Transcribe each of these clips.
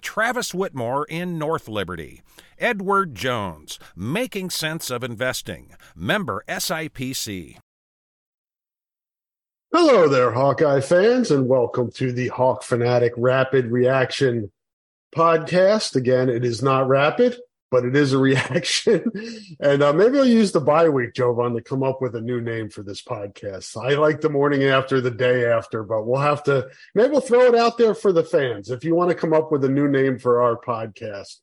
Travis Whitmore in North Liberty. Edward Jones, Making Sense of Investing, member SIPC. Hello there, Hawkeye fans, and welcome to the Hawk Fanatic Rapid Reaction podcast. Again, it is not rapid, but it is a reaction. and uh, maybe I'll use the bye week, Jovon, to come up with a new name for this podcast. I like the morning after, the day after, but we'll have to, maybe we'll throw it out there for the fans. If you want to come up with a new name for our podcast,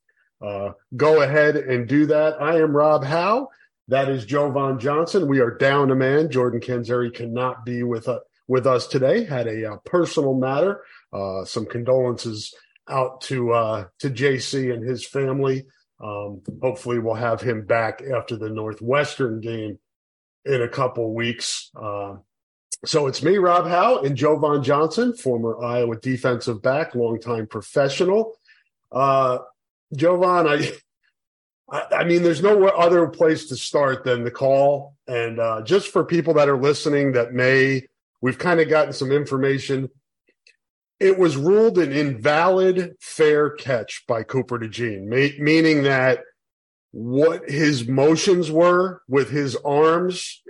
uh, go ahead and do that. I am Rob Howe. That is Jovon Johnson. We are down a man. Jordan Canzeri cannot be with uh, with us today. Had a uh, personal matter. Uh, some condolences out to uh, to JC and his family. Um, hopefully, we'll have him back after the Northwestern game in a couple weeks. Uh, so it's me, Rob Howe, and Jovon Johnson, former Iowa defensive back, longtime professional. Uh, Jovon, I I, I mean, there's no other place to start than the call. And uh, just for people that are listening that may, we've kind of gotten some information. It was ruled an invalid fair catch by Cooper DeJean, ma- meaning that what his motions were with his arms,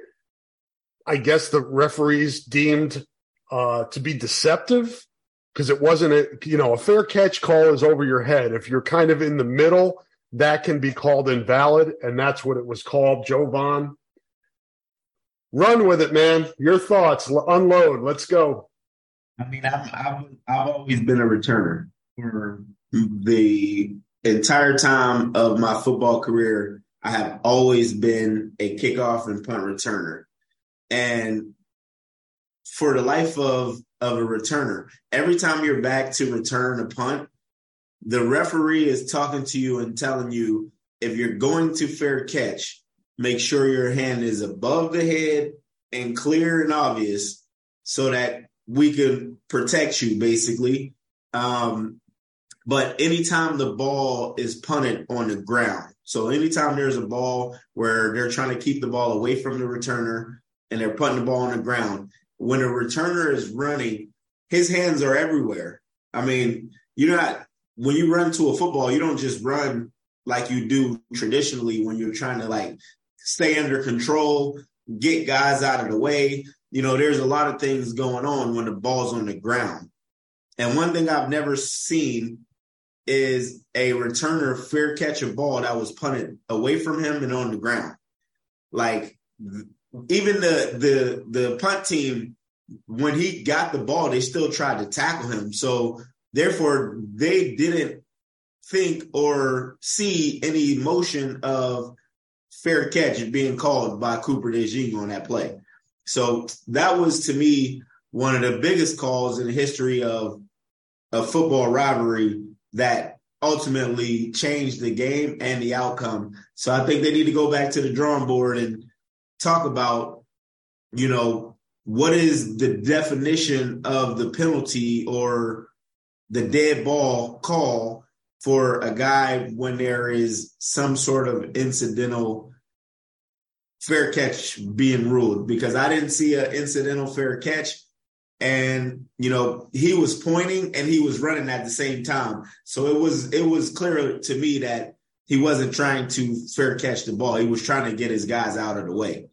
I guess the referees deemed uh, to be deceptive because it wasn't a, you know, a fair catch call is over your head. If you're kind of in the middle, that can be called invalid, and that's what it was called. Jovon, run with it, man. Your thoughts, unload. Let's go. I mean, I've, I've, I've always been a returner for the entire time of my football career. I have always been a kickoff and punt returner, and for the life of of a returner, every time you're back to return a punt, the referee is talking to you and telling you if you're going to fair catch, make sure your hand is above the head and clear and obvious so that we can protect you basically. Um, but anytime the ball is punted on the ground, so anytime there's a ball where they're trying to keep the ball away from the returner and they're putting the ball on the ground, when a returner is running, his hands are everywhere. I mean, you're not when you run to a football, you don't just run like you do traditionally when you're trying to like stay under control, get guys out of the way. You know, there's a lot of things going on when the ball's on the ground. And one thing I've never seen is a returner fair catch a ball that was punted away from him and on the ground. Like even the the the punt team, when he got the ball, they still tried to tackle him. So Therefore, they didn't think or see any motion of fair catch being called by Cooper DeJean on that play. So that was to me one of the biggest calls in the history of a football rivalry that ultimately changed the game and the outcome. So I think they need to go back to the drawing board and talk about, you know, what is the definition of the penalty or the dead ball call for a guy when there is some sort of incidental fair catch being ruled because I didn't see an incidental fair catch and you know he was pointing and he was running at the same time. So it was it was clear to me that he wasn't trying to fair catch the ball. He was trying to get his guys out of the way.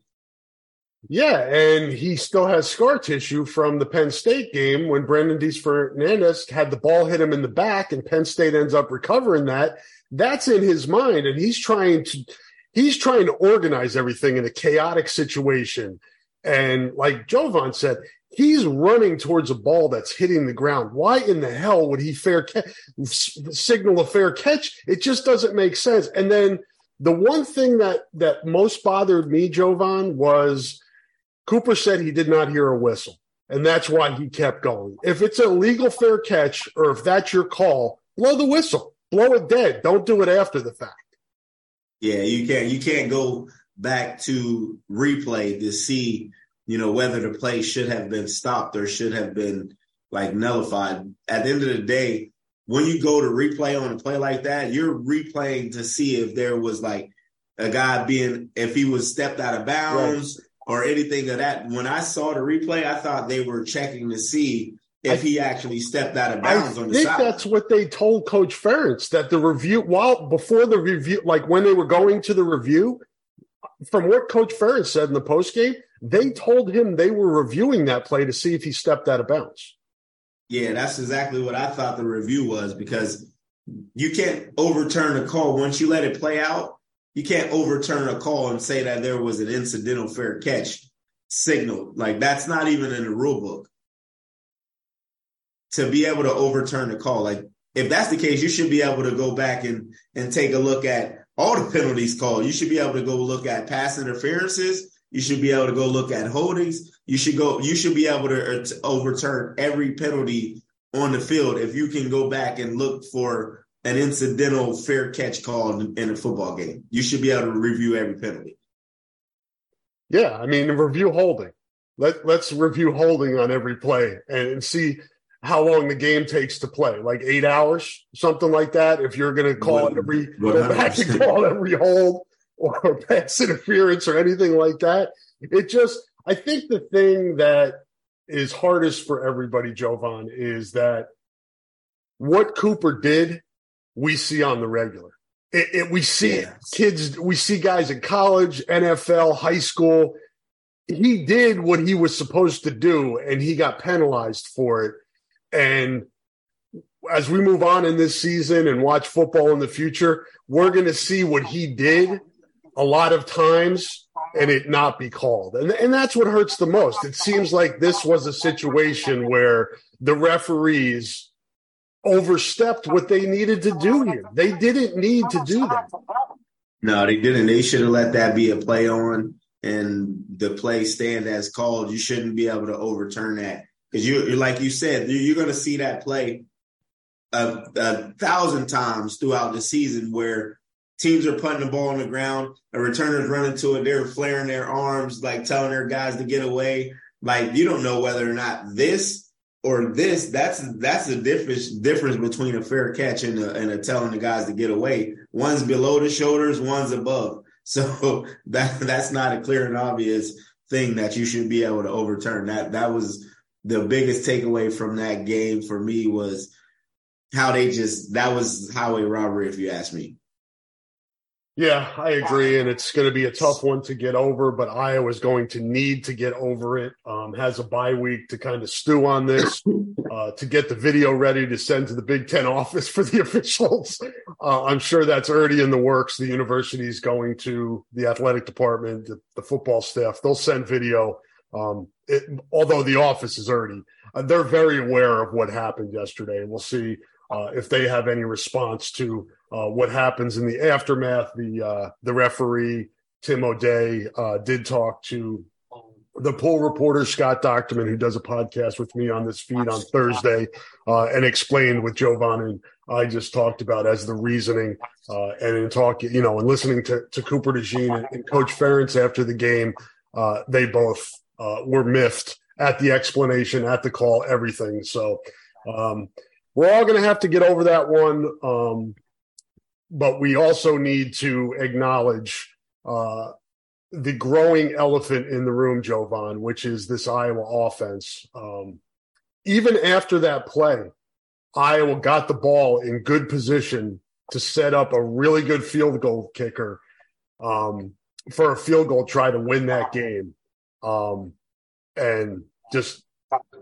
Yeah, and he still has scar tissue from the Penn State game when Brendan Dees Fernandez had the ball hit him in the back, and Penn State ends up recovering that. That's in his mind, and he's trying to he's trying to organize everything in a chaotic situation. And like Jovon said, he's running towards a ball that's hitting the ground. Why in the hell would he fair ca- signal a fair catch? It just doesn't make sense. And then the one thing that that most bothered me, Jovon, was Cooper said he did not hear a whistle, and that's why he kept going. If it's a legal fair catch, or if that's your call, blow the whistle, blow it dead. Don't do it after the fact. Yeah, you can't you can't go back to replay to see you know whether the play should have been stopped or should have been like nullified. At the end of the day, when you go to replay on a play like that, you're replaying to see if there was like a guy being if he was stepped out of bounds. Right or anything of that. When I saw the replay, I thought they were checking to see if he actually stepped out of bounds I on the side. I think that's what they told Coach Ferentz that the review, while before the review, like when they were going to the review, from what Coach Ferentz said in the post game, they told him they were reviewing that play to see if he stepped out of bounds. Yeah, that's exactly what I thought the review was because you can't overturn a call once you let it play out you can't overturn a call and say that there was an incidental fair catch signal. Like that's not even in the rule book. To be able to overturn the call, like if that's the case, you should be able to go back and and take a look at all the penalties called. You should be able to go look at pass interferences. You should be able to go look at holdings. You should go. You should be able to, uh, to overturn every penalty on the field if you can go back and look for an incidental fair catch call in, in a football game. You should be able to review every penalty. Yeah, I mean, review holding. Let let's review holding on every play and see how long the game takes to play, like eight hours, something like that. If you're going to call it every go back and call every hold or pass interference or anything like that, it just I think the thing that is hardest for everybody, Jovan, is that what Cooper did we see on the regular. It, it, we see yes. kids, we see guys in college, NFL, high school. He did what he was supposed to do, and he got penalized for it. And as we move on in this season and watch football in the future, we're going to see what he did a lot of times and it not be called. And, and that's what hurts the most. It seems like this was a situation where the referees overstepped what they needed to do here. They didn't need to do that. No, they didn't. They should have let that be a play on and the play stand as called. You shouldn't be able to overturn that because you, like you said, you're going to see that play a, a thousand times throughout the season where teams are putting the ball on the ground, a returner's running to it, they're flaring their arms, like telling their guys to get away. Like you don't know whether or not this or this, that's that's the difference difference between a fair catch and a, and a telling the guys to get away. One's below the shoulders, one's above. So that that's not a clear and obvious thing that you should be able to overturn. That that was the biggest takeaway from that game for me was how they just that was highway robbery, if you ask me. Yeah, I agree, and it's going to be a tough one to get over. But Iowa's going to need to get over it. Um, has a bye week to kind of stew on this, uh, to get the video ready to send to the Big Ten office for the officials. Uh, I'm sure that's already in the works. The university is going to the athletic department, the, the football staff. They'll send video. Um, it, although the office is already, uh, they're very aware of what happened yesterday, and we'll see uh, if they have any response to uh, what happens in the aftermath. The uh, the referee Tim O'Dey uh, did talk to the pool reporter Scott Dochterman, who does a podcast with me on this feed on Thursday, uh, and explained what Jovon and I just talked about as the reasoning. Uh, and in talking, you know, and listening to, to Cooper DeJean and, and Coach Ferentz after the game, uh, they both were miffed at the explanation, at the call, everything. So um, we're all going to have to get over that one. Um, but we also need to acknowledge uh, the growing elephant in the room, Jovon, which is this Iowa offense. Um, even after that play, Iowa got the ball in good position to set up a really good field goal kicker um, for a field goal, try to win that game. Um, and just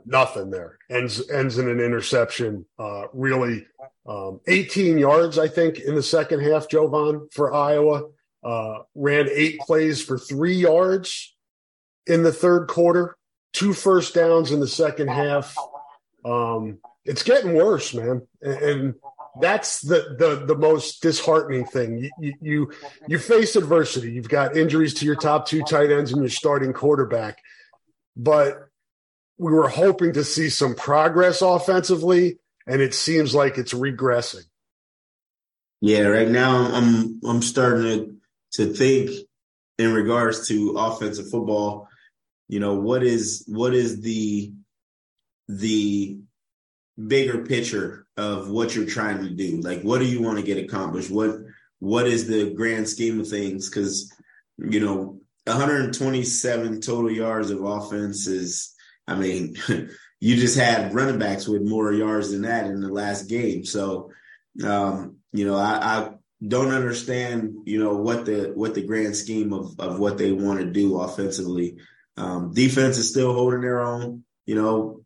nothing there. Ends ends in an interception. Uh, really, um, 18 yards, I think, in the second half. Jovon for Iowa uh, ran eight plays for three yards in the third quarter. Two first downs in the second half. Um, it's getting worse, man, and, and that's the, the the most disheartening thing. You, you you face adversity. You've got injuries to your top two tight ends and your starting quarterback, but we were hoping to see some progress offensively, and it seems like it's regressing. Yeah, right now I'm I'm starting to to think in regards to offensive football. You know what is what is the the bigger picture of what you're trying to do? Like, what do you want to get accomplished? What what is the grand scheme of things? Because you know, 127 total yards of offense is I mean, you just had running backs with more yards than that in the last game. So, um, you know, I, I, don't understand, you know, what the what the grand scheme of of what they want to do offensively. Um, defense is still holding their own. You know,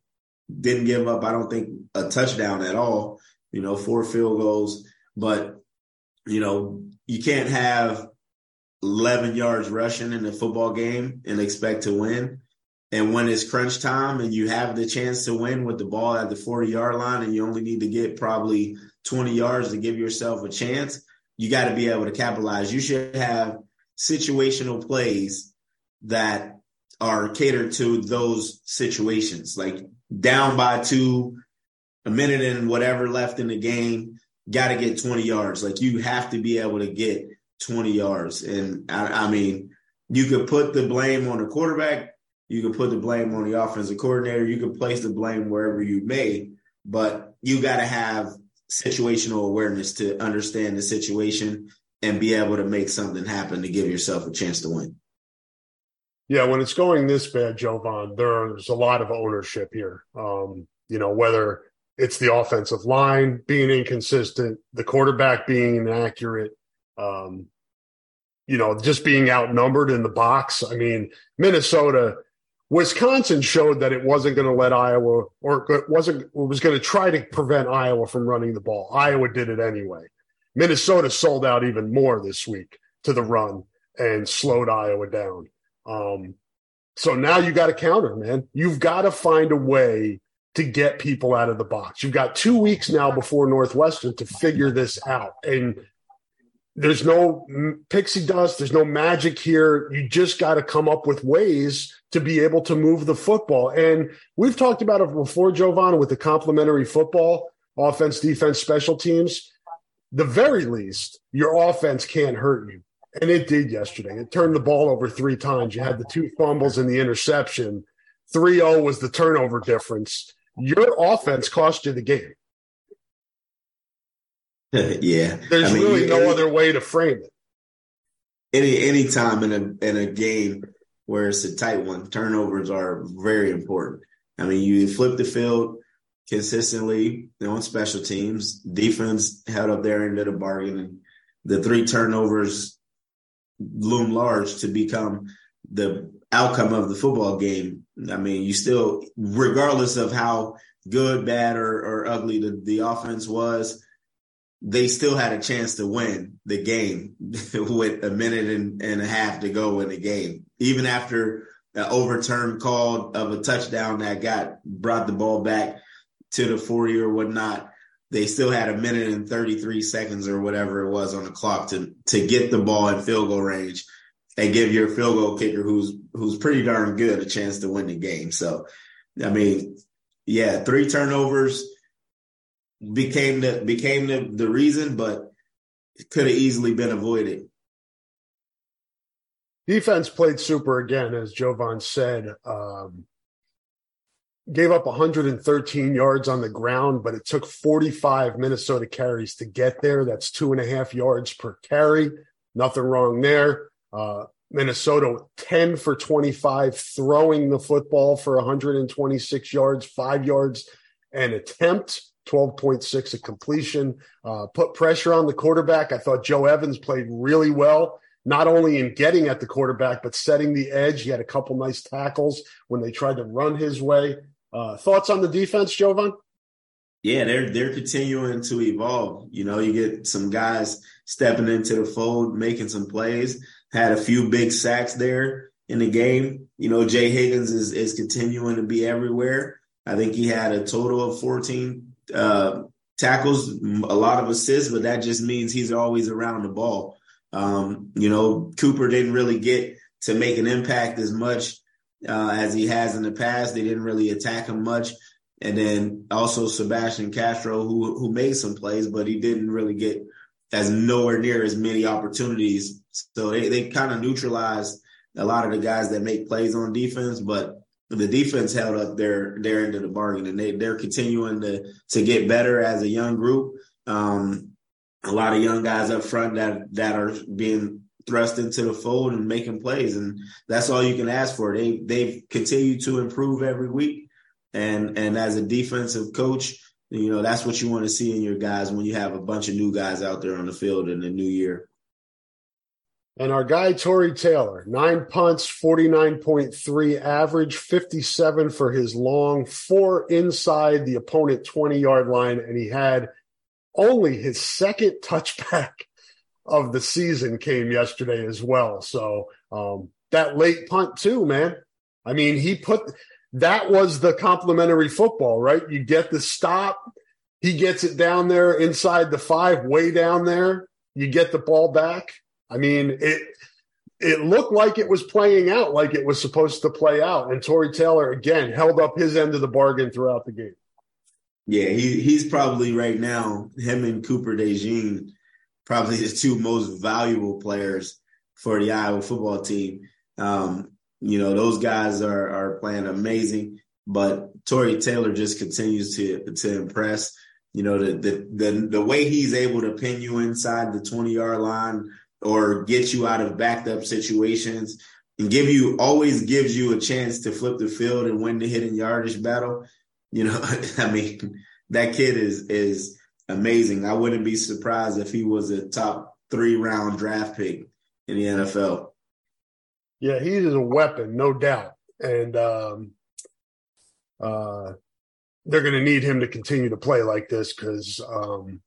didn't give up. I don't think a touchdown at all. You know, four field goals, but you know, you can't have 11 yards rushing in a football game and expect to win. And when it's crunch time and you have the chance to win with the ball at the 40 yard line and you only need to get probably 20 yards to give yourself a chance, you got to be able to capitalize. You should have situational plays that are catered to those situations, like down by two, a minute and whatever left in the game, got to get 20 yards. Like you have to be able to get 20 yards. And I, I mean, you could put the blame on the quarterback you could put the blame on the offensive coordinator. You could place the blame wherever you may, but you got to have situational awareness to understand the situation and be able to make something happen to give yourself a chance to win. Yeah, when it's going this bad, Jovon, there's a lot of ownership here. Um, you know, whether it's the offensive line being inconsistent, the quarterback being inaccurate, um, you know, just being outnumbered in the box. I mean, Minnesota Wisconsin showed that it wasn't going to let Iowa or it wasn't it was going to try to prevent Iowa from running the ball. Iowa did it anyway. Minnesota sold out even more this week to the run and slowed Iowa down. Um, so now you got to counter, man. You've got to find a way to get people out of the box. You've got two weeks now before Northwestern to figure this out. And there's no pixie dust. There's no magic here. You just got to come up with ways to be able to move the football. And we've talked about it before, Jovon, with the complementary football, offense, defense, special teams. The very least, your offense can't hurt you. And it did yesterday. It turned the ball over three times. You had the two fumbles and the interception. 3 0 was the turnover difference. Your offense cost you the game. yeah. There's I mean, really no any, other way to frame it. Any any time in a in a game where it's a tight one, turnovers are very important. I mean, you flip the field consistently on special teams. Defense held up their end of the bargain, and the three turnovers loom large to become the outcome of the football game. I mean, you still, regardless of how good, bad, or, or ugly the, the offense was, they still had a chance to win the game with a minute and, and, a half to go in the game. Even after an overturn call of a touchdown that got brought the ball back to the 40 or whatnot, they still had a minute and 33 seconds or whatever it was on the clock to to get the ball in field goal range and give your field goal kicker who's who's pretty darn good a chance to win the game. So I mean, yeah, three turnovers became the became the, the reason, but it could have easily been avoided. Defense played super again, as Jovon said. Um, gave up 113 yards on the ground, but it took 45 Minnesota carries to get there. That's two and a half yards per carry. Nothing wrong there. Uh, Minnesota 10 for 25, throwing the football for 126 yards, five yards an attempt, 12.6 a completion. Uh, put pressure on the quarterback. I thought Joe Evans played really well, not only in getting at the quarterback, but setting the edge. He had a couple nice tackles when they tried to run his way. Uh, thoughts on the defense, Jovon? Yeah, they're they're continuing to evolve. You know, you get some guys stepping into the fold, making some plays. Had a few big sacks there in the game. You know, Jay Higgins is is continuing to be everywhere. I think he had a total of 14 uh, tackles, a lot of assists, but that just means he's always around the ball. Um, you know, Cooper didn't really get to make an impact as much uh, as he has in the past. They didn't really attack him much. And then also Sebastian Castro, who who made some plays, but he didn't really get as nowhere near as many opportunities. So they, they kind of neutralized a lot of the guys that make plays on defense, but the defense held up their their end of the bargain, and they they're continuing to to get better as a young group. Um, a lot of young guys up front that that are being thrust into the fold and making plays, and that's all you can ask for. They they've continued to improve every week, and and as a defensive coach, you know that's what you want to see in your guys when you have a bunch of new guys out there on the field in the new year. And our guy, Tory Taylor, nine punts, 49.3 average, 57 for his long, four inside the opponent 20 yard line. And he had only his second touchback of the season came yesterday as well. So um, that late punt, too, man. I mean, he put that was the complimentary football, right? You get the stop, he gets it down there inside the five, way down there. You get the ball back I mean, it it looked like it was playing out like it was supposed to play out. And Tory Taylor again held up his end of the bargain throughout the game. Yeah, he he's probably right now, him and Cooper DeJean, probably the two most valuable players for the Iowa football team. Um, you know, those guys are are playing amazing, but Tory Taylor just continues to to impress. You know, the the the, the way he's able to pin you inside the 20 yard line or get you out of backed up situations and give you always gives you a chance to flip the field and win the hidden yardage battle. You know, I mean, that kid is is amazing. I wouldn't be surprised if he was a top three round draft pick in the NFL. Yeah, he is a weapon, no doubt. And um uh they're going to need him to continue to play like this because um,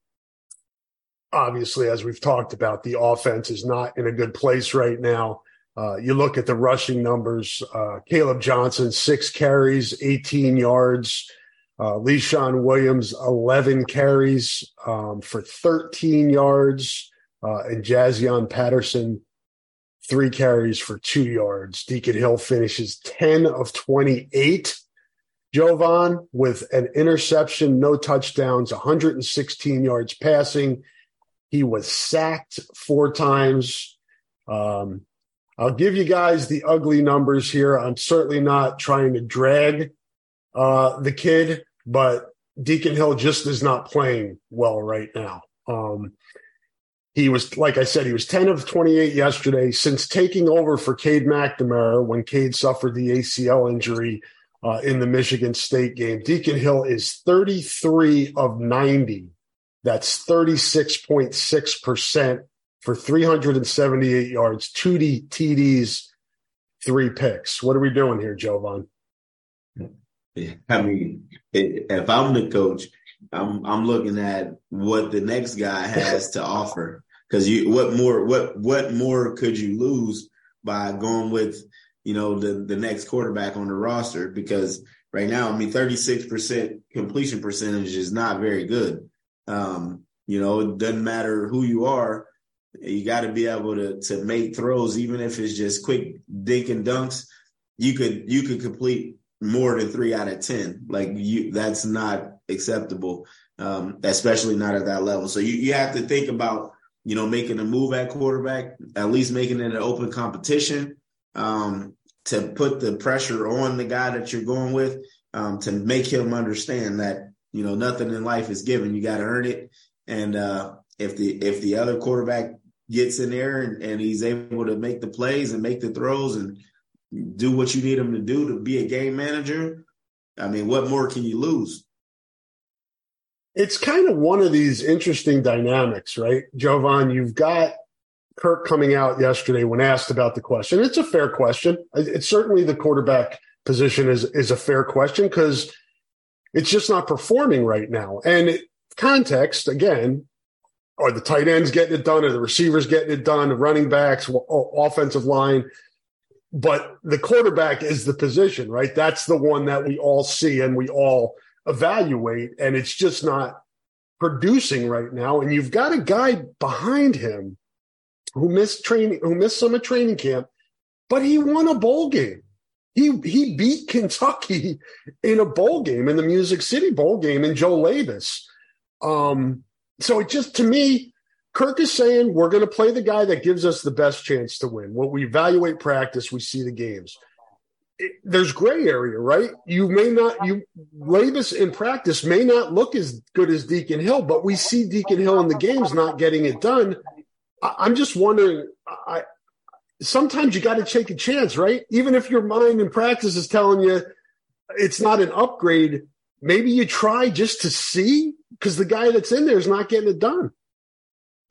obviously, as we've talked about, the offense is not in a good place right now. Uh, you look at the rushing numbers uh, Caleb Johnson, six carries, 18 yards. Uh, Leshon Williams, 11 carries um, for 13 yards. Uh, and Jaziun Patterson, three carries for two yards. Deacon Hill finishes 10 of 28. Jovon with an interception, no touchdowns, 116 yards passing, he was sacked four times. Um, I'll give you guys the ugly numbers here. I'm certainly not trying to drag uh, the kid, but Deacon Hill just is not playing well right now. Um, he was, like I said, he was 10 of 28 yesterday. Since taking over for Cade McNamara when Cade suffered the ACL injury uh, in the Michigan State game, Deacon Hill is 33 of 90 that's 36.6% for 378 yards, two TDs, three picks. What are we doing here, Jovon? I mean, if I'm the coach, I'm I'm looking at what the next guy has to offer. Because you, what more, what what more could you lose by going with, you know, the the next quarterback on the roster? Because right now, I mean, 36 percent completion percentage is not very good. Um, you know, it doesn't matter who you are. You got to be able to to make throws, even if it's just quick dink and dunks. You could you could complete more than three out of ten. Like you, that's not acceptable, um, especially not at that level. So you you have to think about you know making a move at quarterback, at least making it an open competition um, to put the pressure on the guy that you're going with um, to make him understand that you know, nothing in life is given. You got to earn it. And uh, if the if the other quarterback gets in there and, and he's able to make the plays and make the throws and do what you need him to do to be a game manager, I mean, what more can you lose? It's kind of one of these interesting dynamics, right? Jovon, you've got Kirk coming out yesterday when asked about the question. It's a fair question. It's certainly the quarterback position is is a fair question because it's just not performing right now. And it, context again, are the tight ends getting it done? Are the receivers getting it done? The running backs, offensive line. But the quarterback is the position, right? That's the one that we all see and we all evaluate. And it's just not producing right now. And you've got a guy behind him who missed training, who missed some of training camp, but he won a bowl game. He he beat Kentucky in a bowl game in the Music City bowl game in Joe Labas. Um, so it just to me, Kirk is saying we're going to play the guy that gives us the best chance to win. When we evaluate practice, we see the games. It, there's gray area, right? You may not, you Labas in practice may not look as good as Deacon Hill, but we see Deacon Hill in the games not getting it done. I, I'm just wondering. I, sometimes you got to take a chance, right? Even if your mind in practice is telling you it's not an upgrade, maybe you try just to see because the guy that's in there is not getting it done.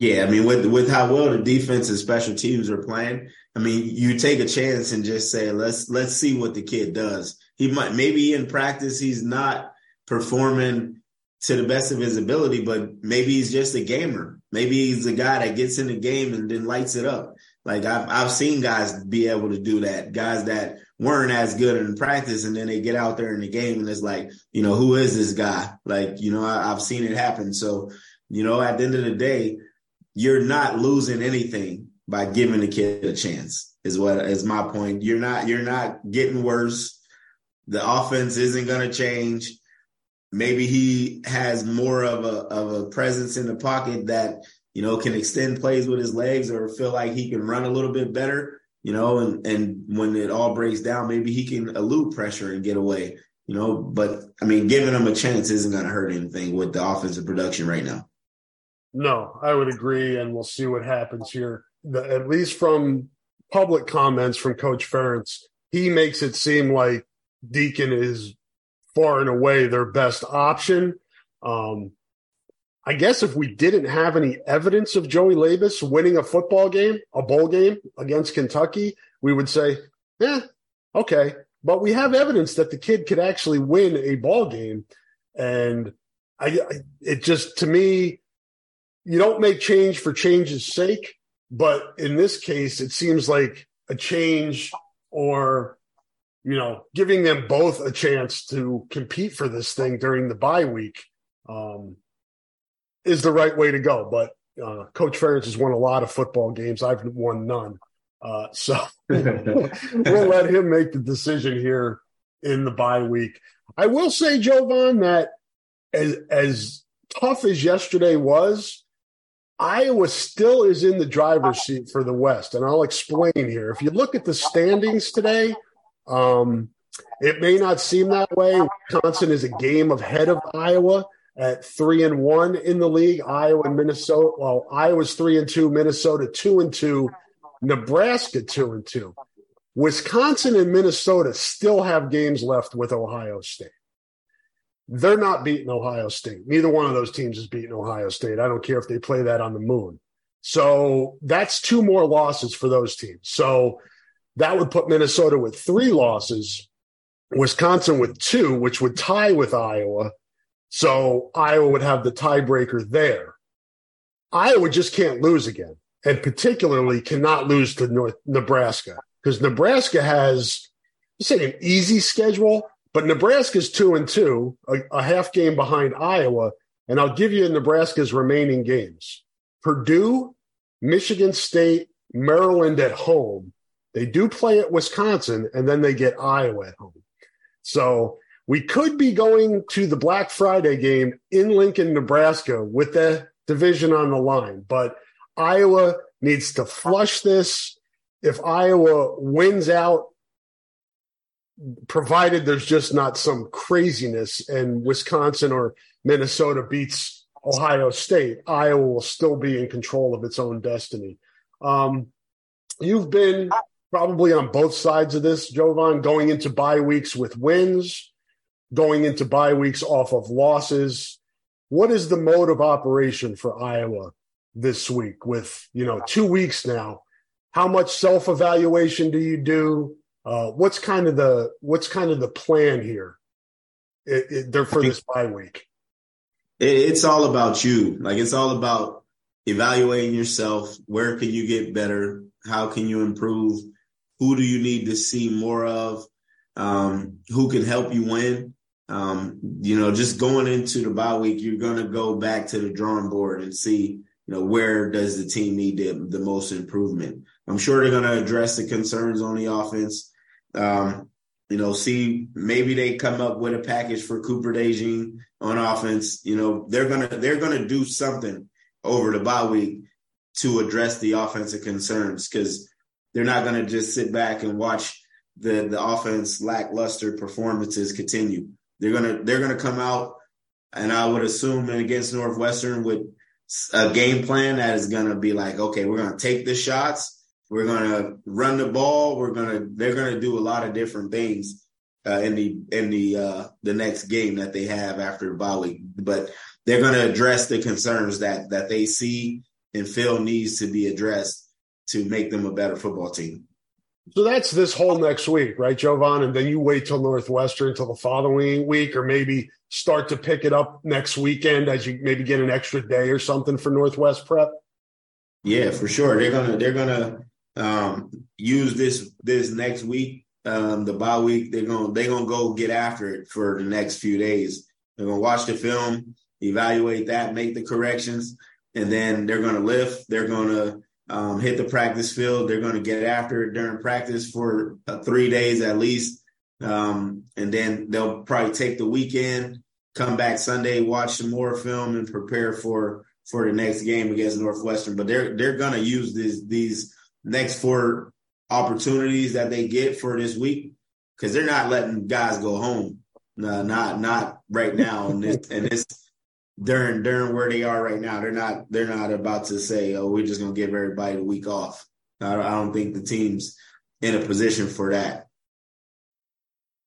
Yeah, I mean, with with how well the defense and special teams are playing, I mean, you take a chance and just say, let's let's see what the kid does. He might maybe in practice he's not performing to the best of his ability, but maybe he's just a gamer. Maybe he's a guy that gets in the game and then lights it up. Like I've I've seen guys be able to do that. Guys that weren't as good in practice, and then they get out there in the game, and it's like, you know, who is this guy? Like, you know, I, I've seen it happen. So, you know, at the end of the day, you're not losing anything by giving the kid a chance is what is my point. You're not you're not getting worse. The offense isn't going to change. Maybe he has more of a of a presence in the pocket that you know can extend plays with his legs or feel like he can run a little bit better. You know, and and when it all breaks down, maybe he can elude pressure and get away. You know, but I mean, giving him a chance isn't going to hurt anything with the offensive production right now. No, I would agree, and we'll see what happens here. The, at least from public comments from Coach Ferentz, he makes it seem like Deacon is far and away their best option. Um, I guess if we didn't have any evidence of Joey Labas winning a football game, a bowl game against Kentucky, we would say, yeah, okay. But we have evidence that the kid could actually win a ball game. And I it just, to me, you don't make change for change's sake. But in this case, it seems like a change or, you know, giving them both a chance to compete for this thing during the bye week um, is the right way to go. But uh, Coach Ferentz has won a lot of football games. I've won none. Uh, so we'll let him make the decision here in the bye week. I will say, Jovon, that as, as tough as yesterday was, Iowa still is in the driver's seat for the West, and I'll explain here. If you look at the standings today, um, it may not seem that way. Wisconsin is a game ahead of Iowa at three and one in the league. Iowa and Minnesota. Well, Iowa's three and two, Minnesota two and two, Nebraska two and two. Wisconsin and Minnesota still have games left with Ohio State. They're not beating Ohio State. Neither one of those teams is beating Ohio State. I don't care if they play that on the moon. So that's two more losses for those teams. So that would put Minnesota with three losses, Wisconsin with two, which would tie with Iowa. So Iowa would have the tiebreaker there. Iowa just can't lose again, and particularly cannot lose to North Nebraska because Nebraska has, you say, an easy schedule, but Nebraska's two and two, a, a half game behind Iowa. And I'll give you Nebraska's remaining games Purdue, Michigan State, Maryland at home. They do play at Wisconsin, and then they get Iowa at home. So we could be going to the Black Friday game in Lincoln, Nebraska with the division on the line, but Iowa needs to flush this. If Iowa wins out provided there's just not some craziness and Wisconsin or Minnesota beats Ohio State, Iowa will still be in control of its own destiny. Um, you've been probably on both sides of this, Jovon, going into bye weeks with wins, going into bye weeks off of losses. What is the mode of operation for Iowa this week with, you know, two weeks now? How much self evaluation do you do? Uh, what's kind of the what's kind of the plan here? It, it, for this bye week. It's all about you. Like it's all about evaluating yourself. Where can you get better? How can you improve? Who do you need to see more of? Um, who can help you win? Um, you know, just going into the bye week, you're going to go back to the drawing board and see, you know, where does the team need the, the most improvement? I'm sure they're going to address the concerns on the offense. Um, you know, see maybe they come up with a package for Cooper DeJean on offense. You know, they're gonna they're gonna do something over the bye week to address the offensive concerns because they're not gonna just sit back and watch the the offense lackluster performances continue. They're gonna they're gonna come out and I would assume against Northwestern with a game plan that is gonna be like, okay, we're gonna take the shots we're gonna run the ball. We're gonna they're gonna do a lot of different things uh, in the in the uh, the next game that they have after the bye week. But they're gonna address the concerns that that they see and feel needs to be addressed to make them a better football team. So that's this whole next week, right, Jovon? And then you wait till Northwestern till the following week, or maybe start to pick it up next weekend as you maybe get an extra day or something for Northwest prep. Yeah, for sure. They're gonna they're gonna um, use this this next week, um, the bye week. They're gonna they're gonna go get after it for the next few days. They're gonna watch the film, evaluate that, make the corrections, and then they're gonna lift. They're gonna um, hit the practice field. They're gonna get after it during practice for uh, three days at least, um, and then they'll probably take the weekend, come back Sunday, watch some more film, and prepare for for the next game against Northwestern. But they're they're gonna use these these next four opportunities that they get for this week because they're not letting guys go home. No, not not right now. And this and this during during where they are right now, they're not they're not about to say, "Oh, we're just gonna give everybody a week off." I, I don't think the team's in a position for that.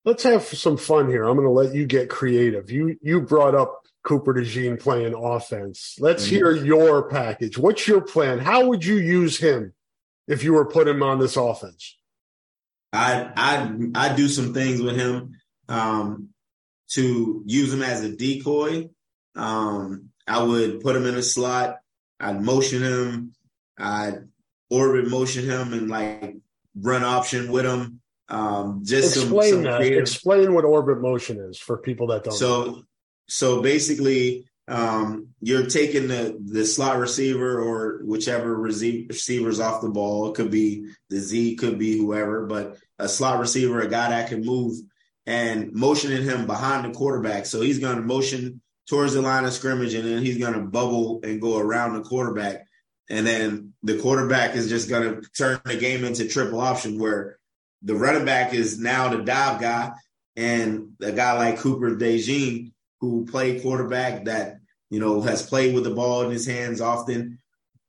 Let's have some fun here. I'm going to let you get creative. You you brought up Cooper DeJean playing offense. Let's mm-hmm. hear your package. What's your plan? How would you use him if you were put him on this offense? I I I do some things with him um, to use him as a decoy. Um, I would put him in a slot. I'd motion him. I'd orbit motion him and like run option with him. Um, just explain some, some that. Explain what orbit motion is for people that don't. So know. so basically, um, you're taking the the slot receiver or whichever receiver's off the ball. It could be the Z, could be whoever, but a slot receiver, a guy that can move, and motioning him behind the quarterback. So he's going to motion towards the line of scrimmage, and then he's going to bubble and go around the quarterback. And then the quarterback is just going to turn the game into triple option, where the running back is now the dive guy, and a guy like Cooper DeJean, who played quarterback that you know, has played with the ball in his hands often,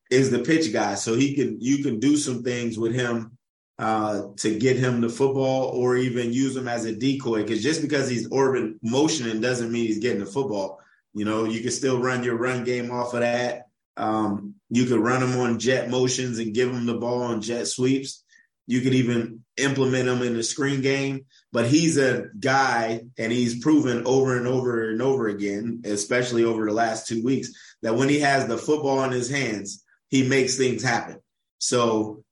is the pitch guy. So he can you can do some things with him uh, to get him the football or even use him as a decoy. Because just because he's orbit motioning doesn't mean he's getting the football. You know, you can still run your run game off of that. Um, you could run him on jet motions and give him the ball on jet sweeps. You could even implement him in the screen game. But he's a guy, and he's proven over and over and over again, especially over the last two weeks, that when he has the football in his hands, he makes things happen. So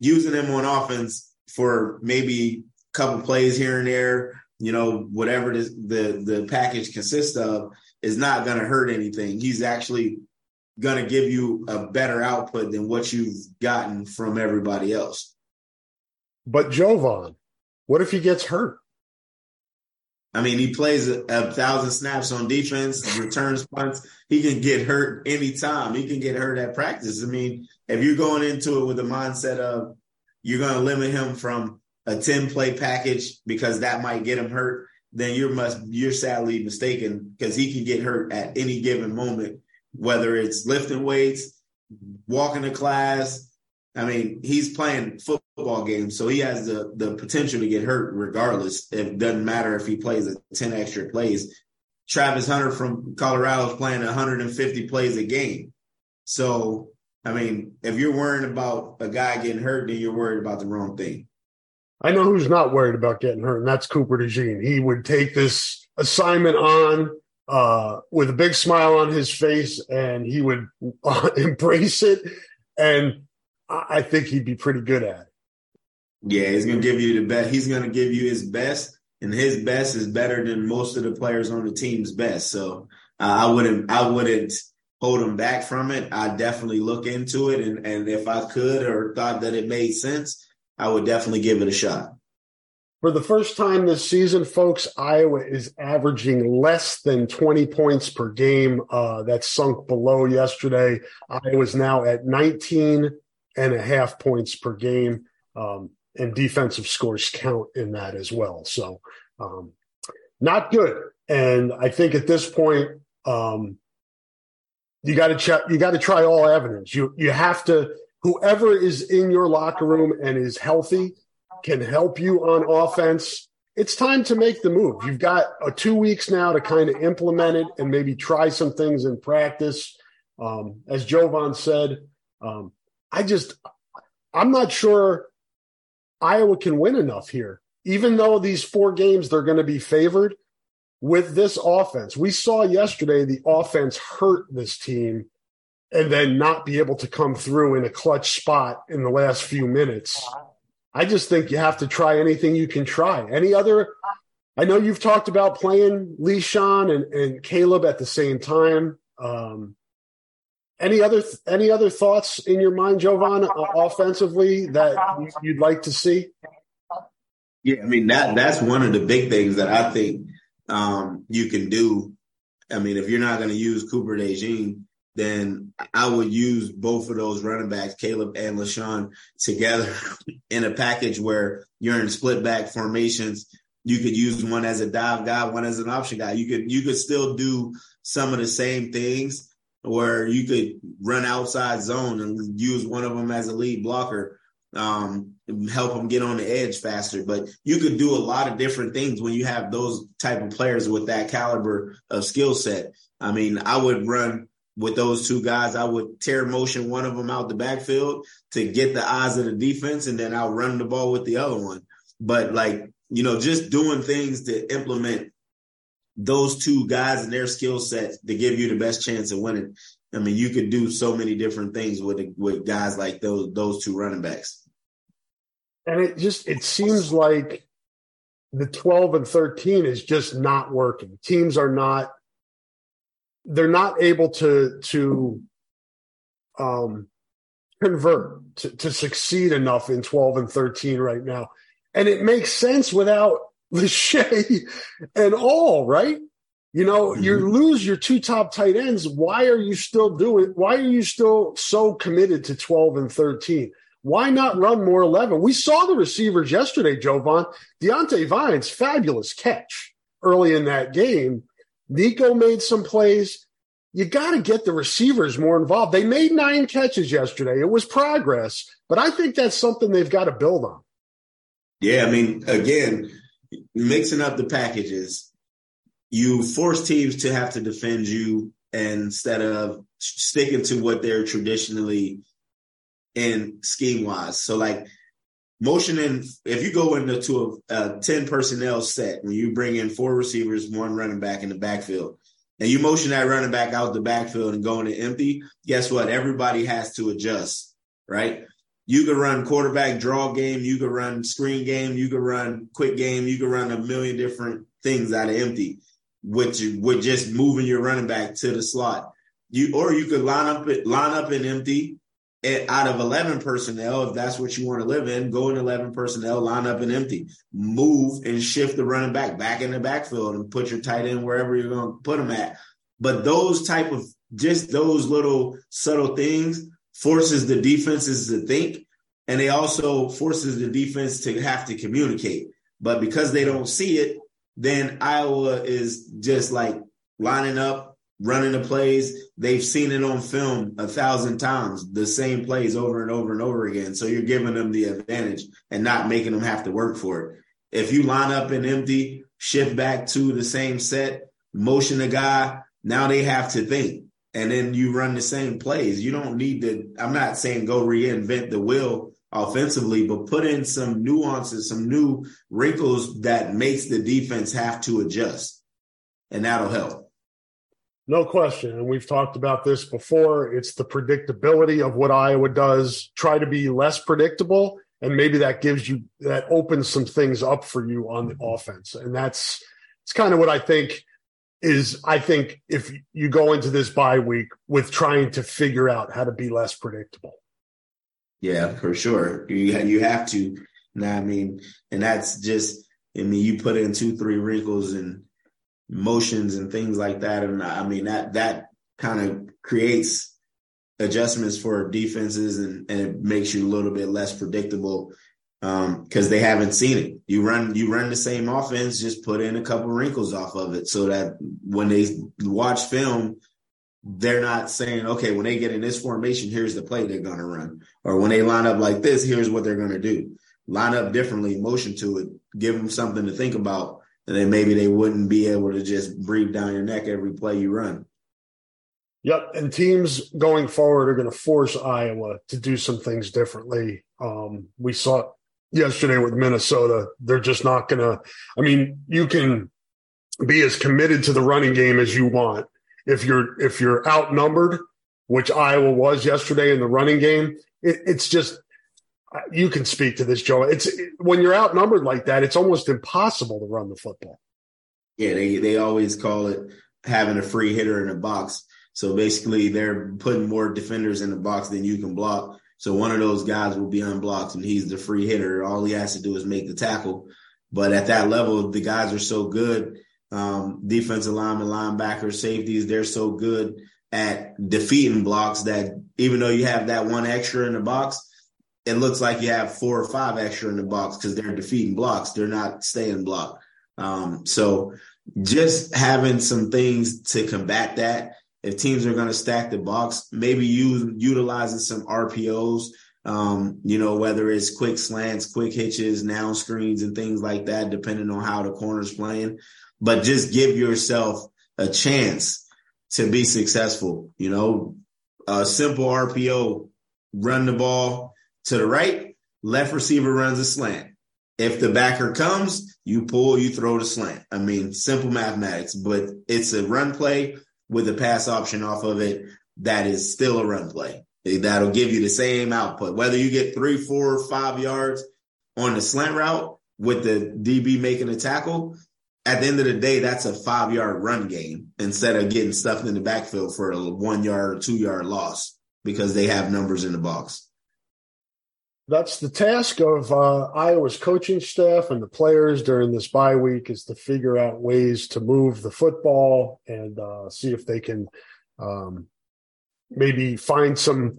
using him on offense for maybe a couple plays here and there, you know, whatever the the, the package consists of, is not going to hurt anything. He's actually going to give you a better output than what you've gotten from everybody else. But Jovon, what if he gets hurt? I mean, he plays a, a, thousand snaps on defense, returns punts. He can get hurt anytime. He can get hurt at practice. I mean, if you're going into it with the mindset of you're going to limit him from a 10 play package because that might get him hurt, then you're must you're sadly mistaken because he can get hurt at any given moment, whether it's lifting weights, walking to class, I mean, he's playing football games, so he has the the potential to get hurt regardless. It doesn't matter if he plays a 10 extra plays. Travis Hunter from Colorado is playing 150 plays a game. So, I mean, if you're worrying about a guy getting hurt, then you're worried about the wrong thing. I know who's not worried about getting hurt, and that's Cooper DeJean. He would take this assignment on uh, with a big smile on his face, and he would uh, embrace it. And I think he'd be pretty good at it. Yeah, he's to give you the best. He's to give you his best, and his best is better than most of the players on the team's best. So uh, I wouldn't, I wouldn't hold him back from it. I definitely look into it, and and if I could or thought that it made sense, I would definitely give it a shot. For the first time this season, folks, Iowa is averaging less than 20 points per game. Uh, that's sunk below yesterday. Iowa's now at 19 and a half points per game. Um, and defensive scores count in that as well. So, um, not good. And I think at this point, um, you got to check, you got to try all evidence. You, you have to, whoever is in your locker room and is healthy can help you on offense. It's time to make the move. You've got a two weeks now to kind of implement it and maybe try some things in practice. Um, as Jovon said, um, I just, I'm not sure Iowa can win enough here. Even though these four games they're going to be favored with this offense. We saw yesterday the offense hurt this team and then not be able to come through in a clutch spot in the last few minutes. I just think you have to try anything you can try. Any other I know you've talked about playing Leshon and, and Kaleb at the same time. Um, any other any other thoughts in your mind, Jovon, offensively that you'd like to see? Yeah, I mean that that's one of the big things that I think um, you can do. I mean, if you're not going to use Cooper DeJean, then I would use both of those running backs, Kaleb and Leshon, together in a package where you're in split back formations. You could use one as a dive guy, one as an option guy. You could you could still do some of the same things where you could run outside zone and use one of them as a lead blocker, um, help them get on the edge faster. But you could do a lot of different things when you have those type of players with that caliber of skill set. I mean, I would run with those two guys. I would tear motion one of them out the backfield to get the eyes of the defense, and then I'll run the ball with the other one. But like, you know, just doing things to implement those two guys and their skill sets to give you the best chance of winning. I mean, you could do so many different things with with guys like those those two running backs. And it just it seems like the 12 and 13 is just not working. Teams are not they're not able to to um convert to, to succeed enough in 12 and 13 right now. And it makes sense without Lachey and All, right? You know, mm-hmm. you lose your two top tight ends. Why are you still doing? Why are you still so committed to 12 and 13? Why not run more 11? We saw the receivers yesterday, Jovon. Diante Vines, fabulous catch early in that game. Nico made some plays. You got to get the receivers more involved. They made nine catches yesterday. It was progress, but I think that's something they've got to build on. Yeah, I mean, again, mixing up the packages, you force teams to have to defend you instead of sticking to what they're traditionally in scheme wise. So like motioning, if you go into a, a 10 personnel set, when you bring in four receivers, one running back in the backfield, and you motion that running back out the backfield and going to empty, guess what? Everybody has to adjust, right? You could run quarterback draw game, you could run screen game, you could run quick game, you could run a million different things out of empty, which with just moving your running back to the slot. You or you could line up line up in empty out of 11 personnel, if that's what you want to live in, go in 11 personnel, line up in empty, move and shift the running back back in the backfield and put your tight end wherever you're going to put them at. But those type of just those little subtle things forces the defenses to think, and they also forces the defense to have to communicate. But because they don't see it, then Iowa is just like lining up running the plays. They've seen it on film a thousand times, the same plays over and over and over again. So you're giving them the advantage and not making them have to work for it. If you line up in empty, shift back to the same set, motion the guy, now they have to think. And then you run the same plays. You don't need to, I'm not saying go reinvent the wheel offensively, but put in some nuances, some new wrinkles that makes the defense have to adjust. And that'll help. No question. And we've talked about this before. It's the predictability of what Iowa does. Try to be less predictable. And maybe that gives you, that opens some things up for you on the offense. And that's, it's kind of what I think is, I think if you go into this bye week with trying to figure out how to be less predictable. Yeah, for sure. You you have to. Now, I mean? And that's just, I mean, you put in two, three wrinkles and motions and things like that. And I mean, that, that kind of creates adjustments for defenses and, and it makes you a little bit less predictable because um, they haven't seen it. You run you run the same offense, just put in a couple wrinkles off of it so that when they watch film, they're not saying, okay, when they get in this formation, here's the play they're to run. Or when they line up like this, here's what they're to do. Line up differently, motion to it, give them something to think about. And then maybe they wouldn't be able to just breathe down your neck every play you run. Yep. And teams going forward are going to force Iowa to do some things differently. Um, we saw yesterday with Minnesota. They're just not going to, I mean, you can be as committed to the running game as you want if you're if you're outnumbered, which Iowa was yesterday in the running game, it, it's just you can speak to this, Joe. It's when you're outnumbered like that, it's almost impossible to run the football. Yeah, they they always call it having a free hitter in a box. So basically, they're putting more defenders in the box than you can block. So one of those guys will be unblocked, and he's the free hitter. All he has to do is make the tackle. But at that level, the guys are so good um, defensive linemen, linebackers, safeties, they're so good at defeating blocks that even though you have that one extra in the box, it looks like you have four or five extra in the box because they're defeating blocks. They're not staying blocked. Um, so just having some things to combat that. If teams are going to stack the box, maybe you utilizing some RPOs, um, you know, whether it's quick slants, quick hitches, now screens, and things like that, depending on how the corner's playing but just give yourself a chance to be successful. You know, a simple RPO, run the ball to the right, left receiver runs a slant. If the backer comes, you pull, you throw the slant. I mean, simple mathematics, but it's a run play with a pass option off of it that is still a run play. That'll give you the same output. Whether you get three, four, five yards on the slant route with the DB making a tackle, at the end of the day, that's a five yard run game instead of getting stuffed in the backfield for a one yard or two yard loss because they have numbers in the box. That's the task of uh, Iowa's coaching staff and the players during this bye week is to figure out ways to move the football and uh, see if they can um, maybe find some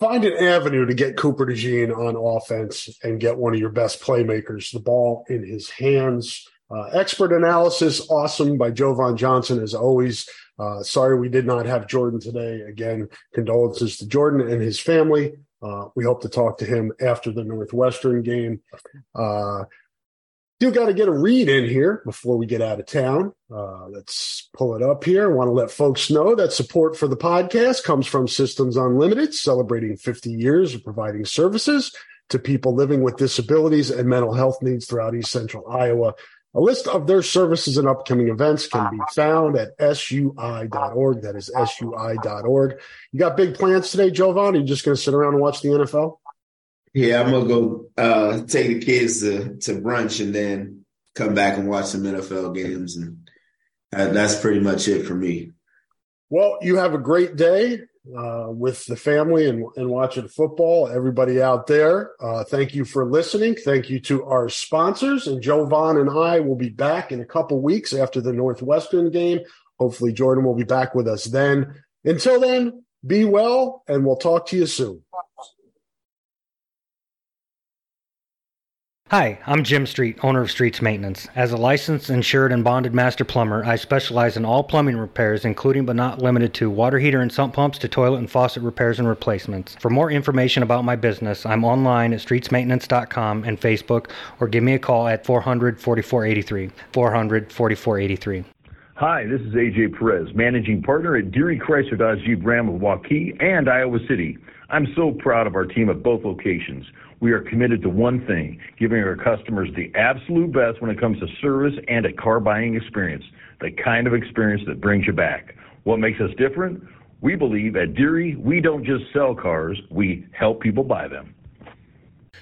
find an avenue to get Cooper DeJean on offense and get one of your best playmakers the ball in his hands. Uh, expert analysis, awesome by Jovon Johnson as always. Uh, sorry we did not have Jordan today. Again, condolences to Jordan and his family. Uh, we hope to talk to him after the Northwestern game. Uh, still got to get a read in here before we get out of town. Uh, let's pull it up here. I want to let folks know that support for the podcast comes from Systems Unlimited, celebrating 50 years of providing services to people living with disabilities and mental health needs throughout East Central Iowa. A list of their services and upcoming events can be found at sui.org. That is sui.org. You got big plans today, Jovon? Are you just going to sit around and watch the NFL? Yeah, I'm gonna go uh, take the kids to, to brunch and then come back and watch some NFL games, and uh, that's pretty much it for me. Well, you have a great day uh, with the family and, and watching football. Everybody out there, uh, thank you for listening. Thank you to our sponsors. And Jovon and I will be back in a couple weeks after the Northwestern game. Hopefully, Jordan will be back with us then. Until then, be well, and we'll talk to you soon. Hi, I'm Jim Street, owner of Streets Maintenance. As a licensed, insured, and bonded master plumber, I specialize in all plumbing repairs, including but not limited to water heater and sump pumps to toilet and faucet repairs and replacements. For more information about my business, I'm online at streetsmaintenance.com and Facebook, or give me a call at 400 4483. 400 4483. Hi, this is AJ Perez, managing partner at Deery Chrysler Dodge Jeep Ram of Waukee and Iowa City. I'm so proud of our team at both locations. We are committed to one thing giving our customers the absolute best when it comes to service and a car buying experience, the kind of experience that brings you back. What makes us different? We believe at Deery, we don't just sell cars, we help people buy them.